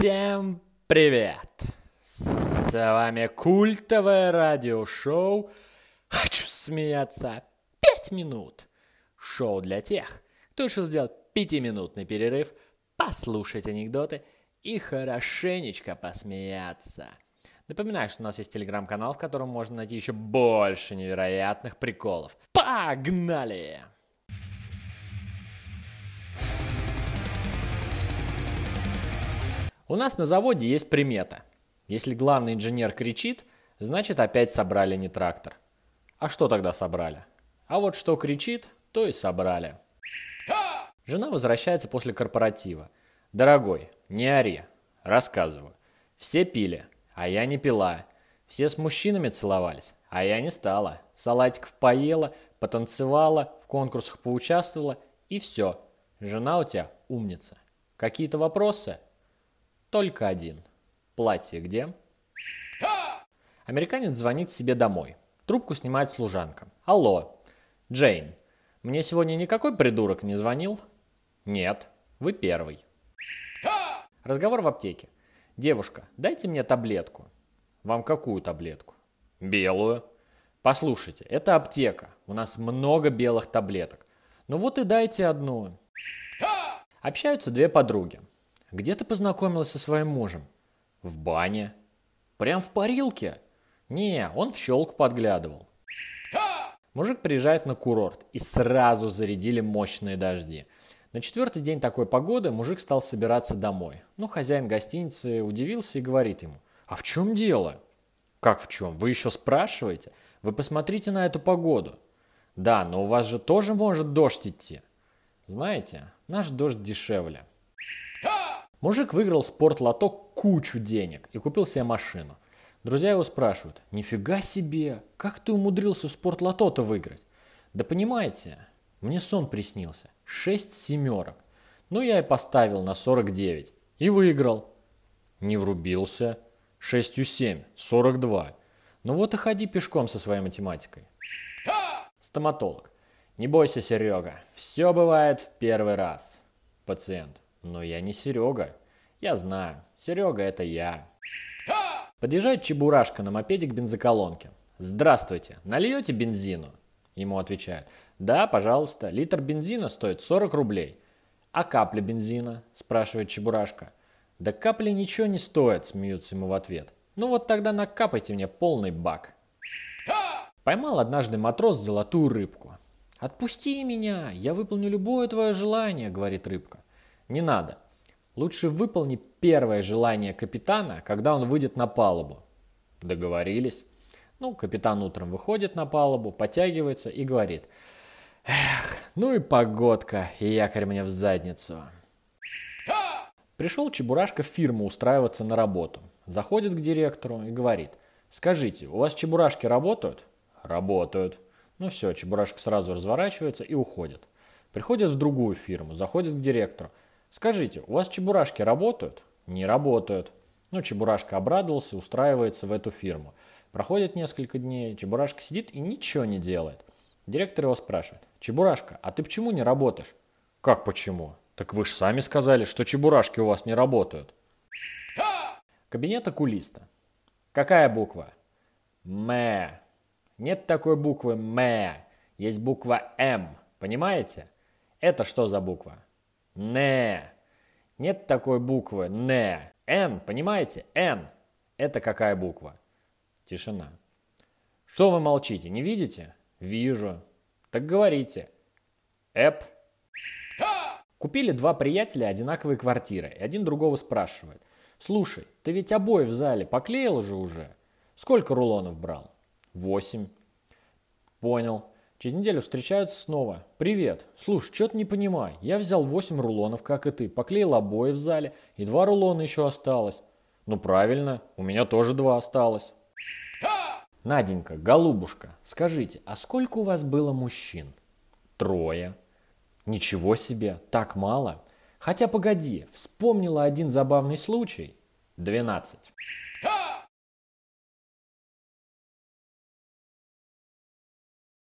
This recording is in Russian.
Всем привет! С вами культовое радиошоу «Хочу смеяться пять минут». Шоу для тех, кто решил сделать пятиминутный перерыв, послушать анекдоты и хорошенечко посмеяться. Напоминаю, что у нас есть телеграм-канал, в котором можно найти еще больше невероятных приколов. Погнали! У нас на заводе есть примета. Если главный инженер кричит, значит опять собрали не трактор. А что тогда собрали? А вот что кричит, то и собрали. Жена возвращается после корпоратива. «Дорогой, не ори. Рассказываю. Все пили, а я не пила. Все с мужчинами целовались, а я не стала. Салатиков поела, потанцевала, в конкурсах поучаствовала и все. Жена у тебя умница. Какие-то вопросы?» Только один. Платье где? Американец звонит себе домой. Трубку снимает служанка. Алло, Джейн, мне сегодня никакой придурок не звонил? Нет, вы первый. Разговор в аптеке. Девушка, дайте мне таблетку. Вам какую таблетку? Белую. Послушайте, это аптека. У нас много белых таблеток. Ну вот и дайте одну. Общаются две подруги. Где ты познакомилась со своим мужем? В бане. Прям в парилке? Не, он в щелк подглядывал. Мужик приезжает на курорт, и сразу зарядили мощные дожди. На четвертый день такой погоды мужик стал собираться домой. Ну, хозяин гостиницы удивился и говорит ему, «А в чем дело?» «Как в чем? Вы еще спрашиваете? Вы посмотрите на эту погоду». «Да, но у вас же тоже может дождь идти». «Знаете, наш дождь дешевле». Мужик выиграл спортлоток кучу денег и купил себе машину. Друзья его спрашивают, нифига себе, как ты умудрился спортлото-то выиграть? Да понимаете, мне сон приснился, шесть семерок. Ну я и поставил на 49 и выиграл. Не врубился, шестью семь, 42. Ну вот и ходи пешком со своей математикой. Стоматолог. Не бойся, Серега, все бывает в первый раз. Пациент. Но я не Серега. Я знаю, Серега это я. Подъезжает Чебурашка на мопеде к бензоколонке. «Здравствуйте, нальете бензину?» Ему отвечают. «Да, пожалуйста, литр бензина стоит 40 рублей». «А капля бензина?» – спрашивает Чебурашка. «Да капли ничего не стоят», – смеются ему в ответ. «Ну вот тогда накапайте мне полный бак». Поймал однажды матрос золотую рыбку. «Отпусти меня, я выполню любое твое желание», – говорит рыбка. Не надо. Лучше выполни первое желание капитана, когда он выйдет на палубу. Договорились. Ну, капитан утром выходит на палубу, подтягивается и говорит. Эх, ну и погодка, и якорь мне в задницу. Пришел Чебурашка в фирму устраиваться на работу. Заходит к директору и говорит. Скажите, у вас чебурашки работают? Работают. Ну все, Чебурашка сразу разворачивается и уходит. Приходит в другую фирму, заходит к директору. Скажите, у вас чебурашки работают? Не работают. Ну, Чебурашка обрадовался, устраивается в эту фирму. Проходит несколько дней, Чебурашка сидит и ничего не делает. Директор его спрашивает, Чебурашка, а ты почему не работаешь? Как почему? Так вы же сами сказали, что чебурашки у вас не работают. Кабинет окулиста. Какая буква? М. Нет такой буквы М. Есть буква М. Понимаете? Это что за буква? Не. Нет такой буквы не. Н, понимаете? Н. Это какая буква? Тишина. Что вы молчите, не видите? Вижу. Так говорите. Эп. Купили два приятеля одинаковые квартиры, и один другого спрашивает. Слушай, ты ведь обои в зале поклеил же уже? Сколько рулонов брал? Восемь. Понял. Через неделю встречаются снова. «Привет. Слушай, что-то не понимаю. Я взял 8 рулонов, как и ты, поклеил обои в зале, и два рулона еще осталось». «Ну правильно, у меня тоже два осталось». «Наденька, голубушка, скажите, а сколько у вас было мужчин?» «Трое». «Ничего себе, так мало?» «Хотя погоди, вспомнила один забавный случай». «Двенадцать».